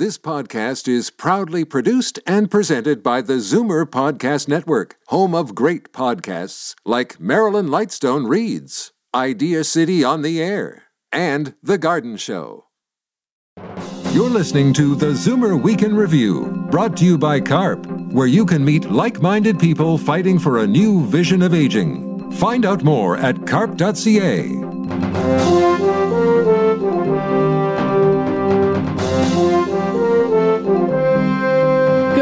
This podcast is proudly produced and presented by the Zoomer Podcast Network, home of great podcasts like Marilyn Lightstone Reads, Idea City on the Air, and The Garden Show. You're listening to the Zoomer Weekend Review, brought to you by CARP, where you can meet like minded people fighting for a new vision of aging. Find out more at carp.ca.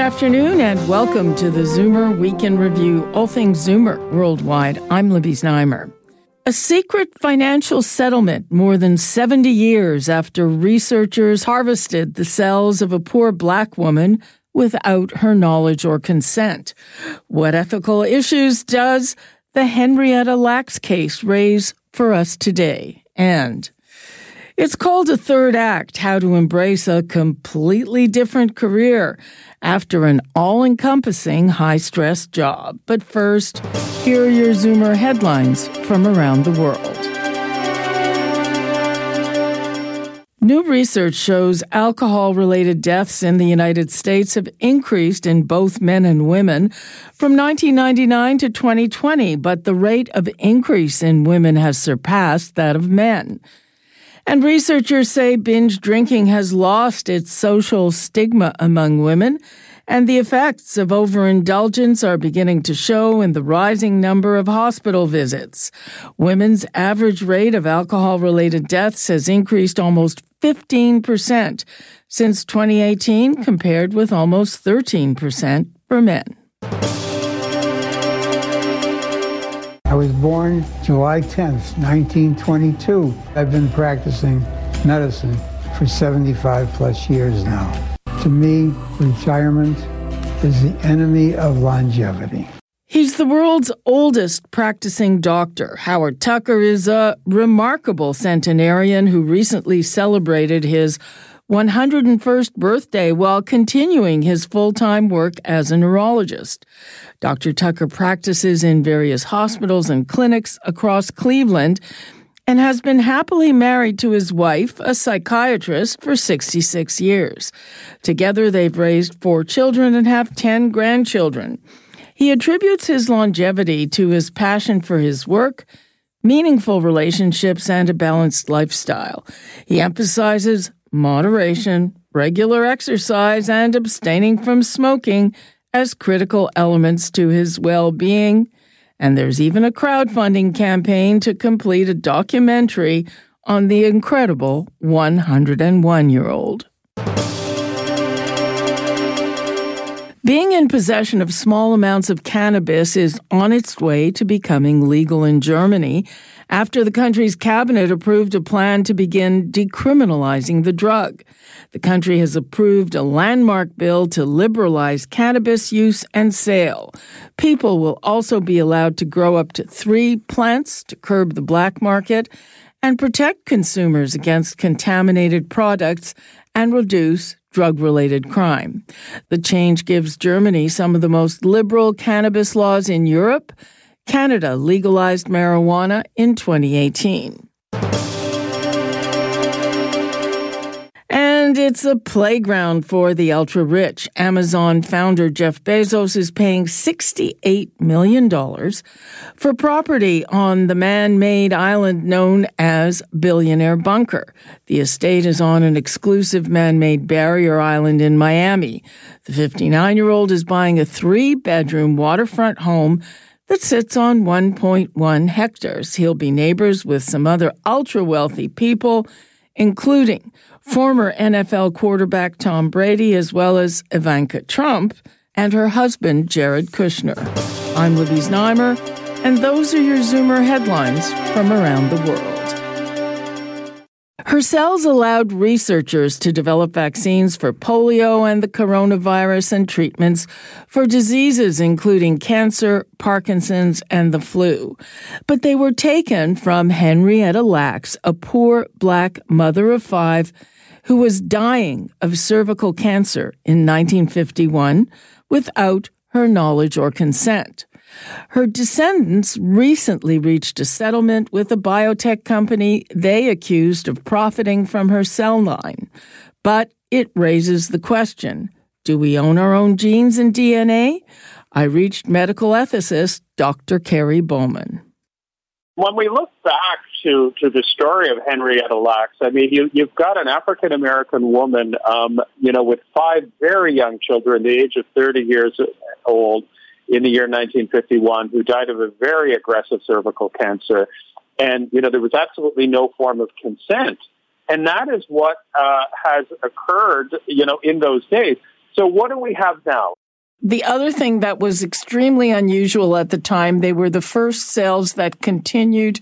afternoon and welcome to the Zoomer Weekend Review, all things Zoomer worldwide. I'm Libby Znaimer. A secret financial settlement more than 70 years after researchers harvested the cells of a poor black woman without her knowledge or consent. What ethical issues does the Henrietta Lacks case raise for us today? And it's called a third act How to Embrace a Completely Different Career after an all encompassing high stress job. But first, here are your Zoomer headlines from around the world. New research shows alcohol related deaths in the United States have increased in both men and women from 1999 to 2020, but the rate of increase in women has surpassed that of men. And researchers say binge drinking has lost its social stigma among women, and the effects of overindulgence are beginning to show in the rising number of hospital visits. Women's average rate of alcohol related deaths has increased almost 15% since 2018, compared with almost 13% for men. I was born July 10th, 1922. I've been practicing medicine for 75 plus years now. To me, retirement is the enemy of longevity. He's the world's oldest practicing doctor. Howard Tucker is a remarkable centenarian who recently celebrated his 101st birthday while continuing his full time work as a neurologist. Dr. Tucker practices in various hospitals and clinics across Cleveland and has been happily married to his wife, a psychiatrist, for 66 years. Together, they've raised four children and have 10 grandchildren. He attributes his longevity to his passion for his work meaningful relationships, and a balanced lifestyle. He emphasizes moderation, regular exercise, and abstaining from smoking as critical elements to his well being. And there's even a crowdfunding campaign to complete a documentary on the incredible 101 year old. Being in possession of small amounts of cannabis is on its way to becoming legal in Germany after the country's cabinet approved a plan to begin decriminalizing the drug. The country has approved a landmark bill to liberalize cannabis use and sale. People will also be allowed to grow up to three plants to curb the black market and protect consumers against contaminated products and reduce drug related crime. The change gives Germany some of the most liberal cannabis laws in Europe. Canada legalized marijuana in 2018. And it's a playground for the ultra rich. Amazon founder Jeff Bezos is paying $68 million for property on the man made island known as Billionaire Bunker. The estate is on an exclusive man made barrier island in Miami. The 59 year old is buying a three bedroom waterfront home that sits on 1.1 hectares. He'll be neighbors with some other ultra wealthy people, including former NFL quarterback Tom Brady, as well as Ivanka Trump and her husband, Jared Kushner. I'm Libby Znaimer, and those are your Zoomer headlines from around the world. Her cells allowed researchers to develop vaccines for polio and the coronavirus and treatments for diseases including cancer, Parkinson's, and the flu. But they were taken from Henrietta Lacks, a poor black mother of five who was dying of cervical cancer in 1951 without her knowledge or consent. Her descendants recently reached a settlement with a biotech company they accused of profiting from her cell line. But it raises the question do we own our own genes and DNA? I reached medical ethicist Dr. Kerry Bowman. When we look back to, to the story of Henrietta Lacks, I mean, you, you've got an African American woman, um, you know, with five very young children, the age of 30 years old, in the year 1951, who died of a very aggressive cervical cancer. And, you know, there was absolutely no form of consent. And that is what uh, has occurred, you know, in those days. So what do we have now? The other thing that was extremely unusual at the time, they were the first cells that continued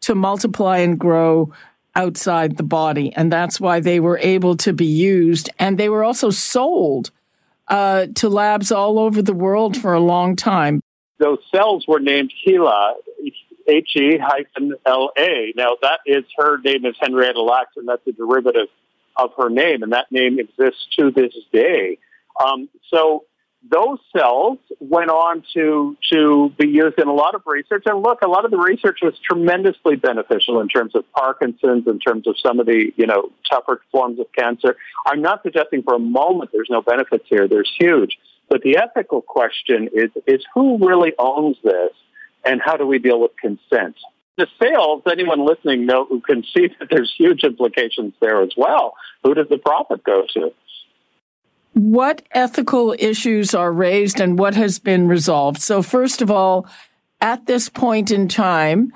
to multiply and grow outside the body. And that's why they were able to be used. And they were also sold uh, to labs all over the world for a long time. Those cells were named HeLa, H E hyphen L A. Now, that is her name is Henrietta Lacks, and that's a derivative of her name, and that name exists to this day. Um, so those cells went on to to be used in a lot of research. And look, a lot of the research was tremendously beneficial in terms of Parkinson's, in terms of some of the you know tougher forms of cancer. I'm not suggesting for a moment there's no benefits here. There's huge, but the ethical question is is who really owns this, and how do we deal with consent? The sales, anyone listening know who can see that there's huge implications there as well. Who does the profit go to? What ethical issues are raised and what has been resolved? So, first of all, at this point in time,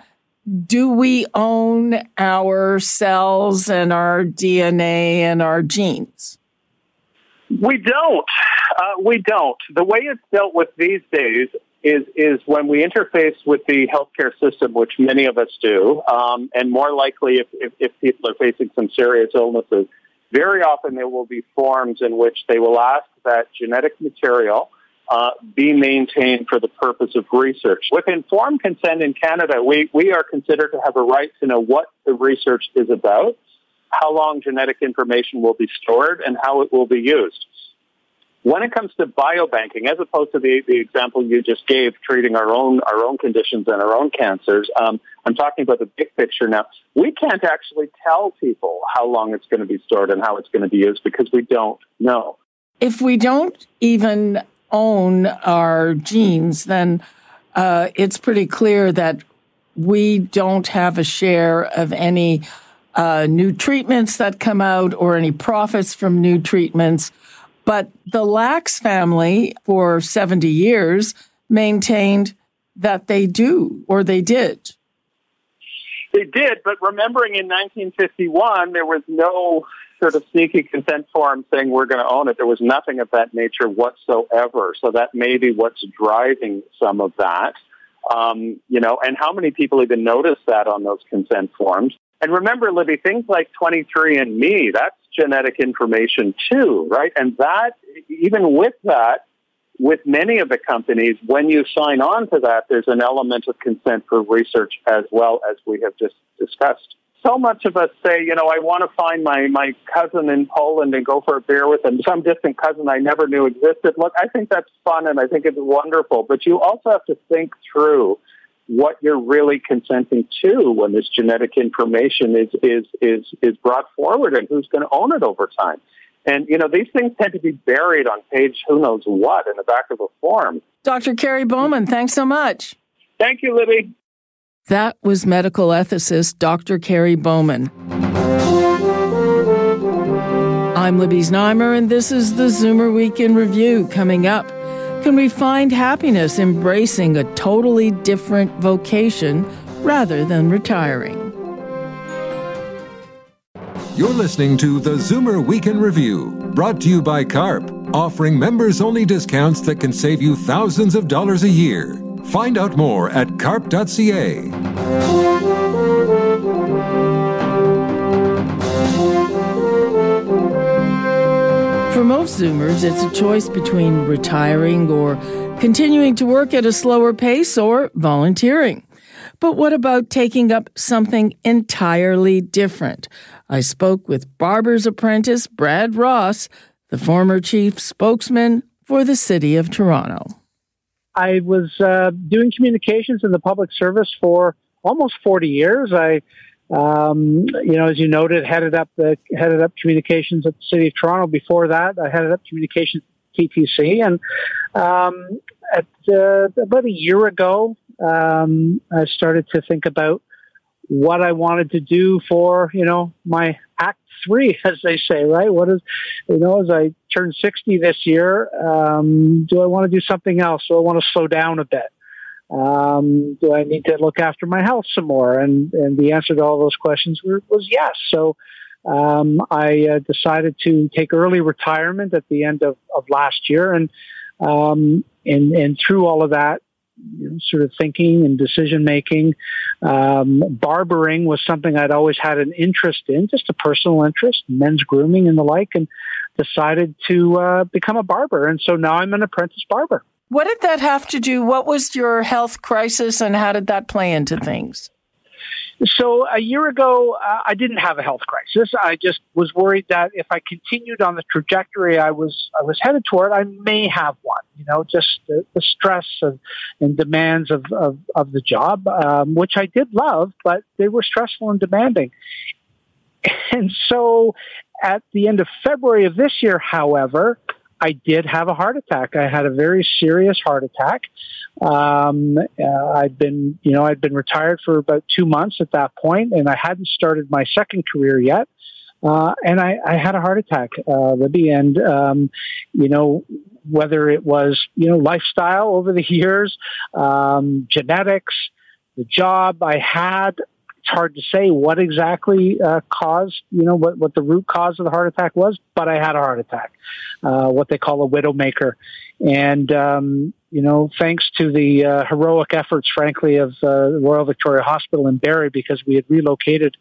do we own our cells and our DNA and our genes? We don't. Uh, we don't. The way it's dealt with these days is is when we interface with the healthcare system, which many of us do, um, and more likely if, if, if people are facing some serious illnesses, very often there will be forms in which they will ask that genetic material uh, be maintained for the purpose of research. With informed consent in Canada, we, we are considered to have a right to know what the research is about, how long genetic information will be stored, and how it will be used. When it comes to biobanking, as opposed to the, the example you just gave, treating our own our own conditions and our own cancers, um, I'm talking about the big picture now. We can't actually tell people how long it's going to be stored and how it's going to be used because we don't know. If we don't even own our genes, then uh, it's pretty clear that we don't have a share of any uh, new treatments that come out or any profits from new treatments. But the Lacks family for 70 years maintained that they do or they did. They did, but remembering in 1951, there was no sort of sneaky consent form saying we're going to own it. There was nothing of that nature whatsoever. So that may be what's driving some of that. Um, you know, and how many people even notice that on those consent forms? And remember, Libby, things like 23andMe, that's genetic information too, right? And that, even with that, with many of the companies, when you sign on to that, there's an element of consent for research as well as we have just discussed. So much of us say, you know, I want to find my, my cousin in Poland and go for a beer with him, some distant cousin I never knew existed. Look, I think that's fun and I think it's wonderful, but you also have to think through what you're really consenting to when this genetic information is, is, is, is brought forward and who's going to own it over time. And, you know, these things tend to be buried on page who knows what in the back of a form. Dr. Kerry Bowman, thanks so much. Thank you, Libby. That was medical ethicist Dr. Kerry Bowman. I'm Libby Znaimer, and this is the Zoomer Week in Review. Coming up, can we find happiness embracing a totally different vocation rather than retiring? You're listening to the Zoomer Weekend Review, brought to you by CARP, offering members only discounts that can save you thousands of dollars a year. Find out more at carp.ca. most Zoomers, it's a choice between retiring or continuing to work at a slower pace or volunteering. But what about taking up something entirely different? I spoke with barber's apprentice Brad Ross, the former chief spokesman for the city of Toronto. I was uh, doing communications in the public service for almost 40 years. I Um, you know, as you noted, headed up the headed up communications at the City of Toronto. Before that, I headed up communications at TTC, and um, at uh, about a year ago, um, I started to think about what I wanted to do for you know my act three, as they say, right? What is you know, as I turn sixty this year, um, do I want to do something else? Do I want to slow down a bit? Um, do I need to look after my health some more? And and the answer to all those questions were, was yes. So um, I uh, decided to take early retirement at the end of, of last year, and um, and and through all of that, you know, sort of thinking and decision making, um, barbering was something I'd always had an interest in, just a personal interest, men's grooming and the like, and decided to uh, become a barber. And so now I'm an apprentice barber. What did that have to do? What was your health crisis and how did that play into things? So a year ago, uh, I didn't have a health crisis. I just was worried that if I continued on the trajectory I was I was headed toward, I may have one. You know, just the, the stress of, and demands of, of, of the job, um, which I did love, but they were stressful and demanding. And so, at the end of February of this year, however, I did have a heart attack. I had a very serious heart attack. Um, uh, I'd been, you know, I'd been retired for about two months at that point, and I hadn't started my second career yet. Uh, and I, I, had a heart attack, uh, Libby, and um, you know whether it was you know lifestyle over the years, um, genetics, the job I had, hard to say what exactly uh, caused, you know, what, what the root cause of the heart attack was, but I had a heart attack, uh, what they call a widowmaker. And, um, you know, thanks to the uh, heroic efforts, frankly, of uh, Royal Victoria Hospital in Barrie, because we had relocated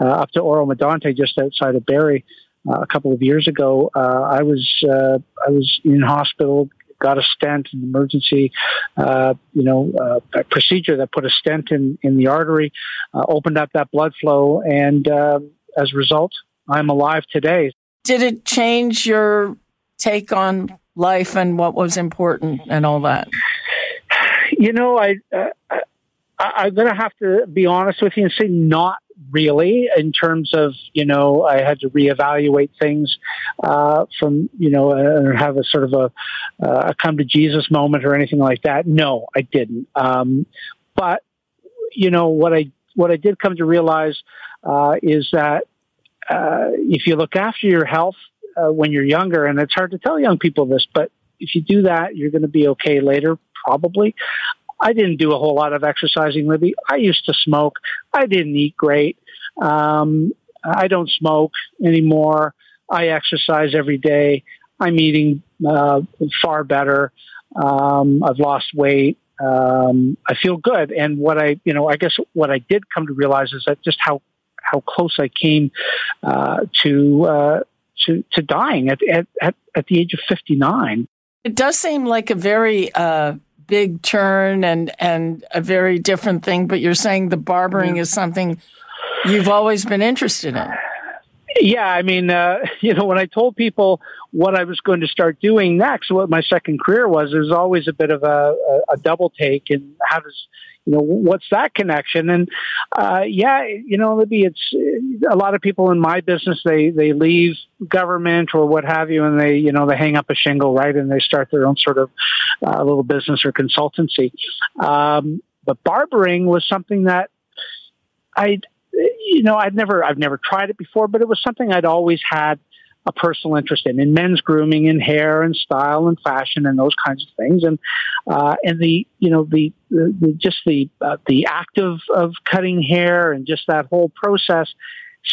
uh, up to Oro Medonte, just outside of Barrie, uh, a couple of years ago. I was I was in hospital got a stent, an emergency, uh, you know, uh, procedure that put a stent in, in the artery, uh, opened up that blood flow, and um, as a result, I'm alive today. Did it change your take on life and what was important and all that? You know, I, uh, I I'm going to have to be honest with you and say not really in terms of you know I had to reevaluate things uh, from you know and have a sort of a, uh, a come to Jesus moment or anything like that. No, I didn't. Um, but you know what I what I did come to realize uh, is that uh, if you look after your health uh, when you're younger, and it's hard to tell young people this, but if you do that, you're going to be okay later, probably. I didn't do a whole lot of exercising, Libby. I used to smoke. I didn't eat great. Um, I don't smoke anymore. I exercise every day. I'm eating uh, far better. Um, I've lost weight. Um, I feel good. And what I, you know, I guess what I did come to realize is that just how how close I came uh, to uh, to to dying at, at at at the age of 59. It does seem like a very uh, big turn and and a very different thing. But you're saying the barbering is something you've always been interested in. Yeah, I mean, uh, you know, when I told people what I was going to start doing next, what my second career was, there's always a bit of a, a, a double take. And how does you know, what's that connection? And uh, yeah, you know, Libby, it's a lot of people in my business. They they leave government or what have you, and they you know they hang up a shingle, right, and they start their own sort of uh, little business or consultancy. Um, but barbering was something that I, you know, I'd never I've never tried it before, but it was something I'd always had a personal interest in, in men's grooming and hair and style and fashion and those kinds of things. And, uh, and the, you know, the, the, the just the, uh, the act of, of cutting hair and just that whole process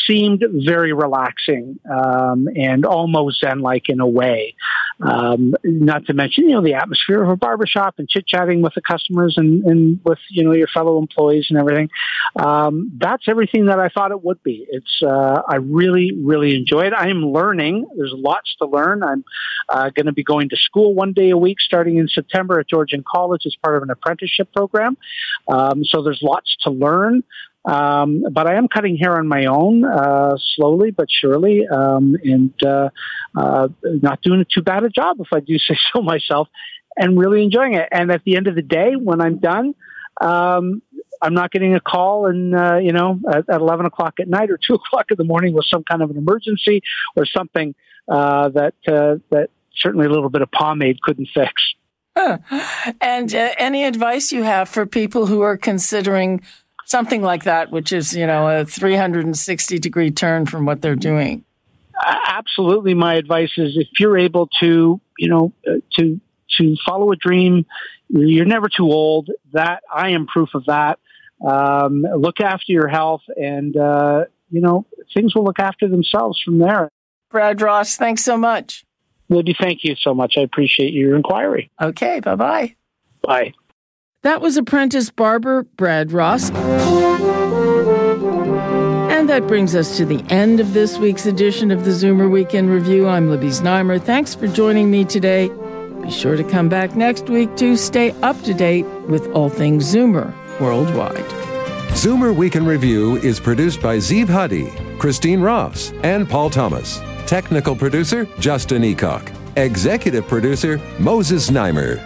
seemed very relaxing um, and almost zen-like in a way. Um, not to mention, you know, the atmosphere of a barbershop and chit-chatting with the customers and, and with, you know, your fellow employees and everything. Um, that's everything that I thought it would be. It's, uh, I really, really enjoy it. I am learning. There's lots to learn. I'm uh, going to be going to school one day a week starting in September at Georgian College as part of an apprenticeship program. Um, so there's lots to learn. Um, but I am cutting hair on my own, uh, slowly but surely, um, and uh, uh, not doing a too bad a job, if I do say so myself, and really enjoying it. And at the end of the day, when I'm done, um, I'm not getting a call and uh, you know at, at 11 o'clock at night or two o'clock in the morning with some kind of an emergency or something uh, that uh, that certainly a little bit of pomade couldn't fix. And uh, any advice you have for people who are considering something like that, which is you know a 360 degree turn from what they're doing? Absolutely, my advice is if you're able to, you know, uh, to to follow a dream, you're never too old. That I am proof of that. Um, look after your health, and uh, you know things will look after themselves from there. Brad Ross, thanks so much. Libby, thank you so much. I appreciate your inquiry. Okay, bye bye bye. That was apprentice barber Brad Ross. And that brings us to the end of this week's edition of the Zoomer Weekend Review. I'm Libby Znaimer. Thanks for joining me today. Be sure to come back next week to stay up to date with all things Zoomer worldwide. Zoomer Weekend Review is produced by Zeev Huddy, Christine Ross, and Paul Thomas. Technical producer, Justin Eacock. Executive producer, Moses Znaimer.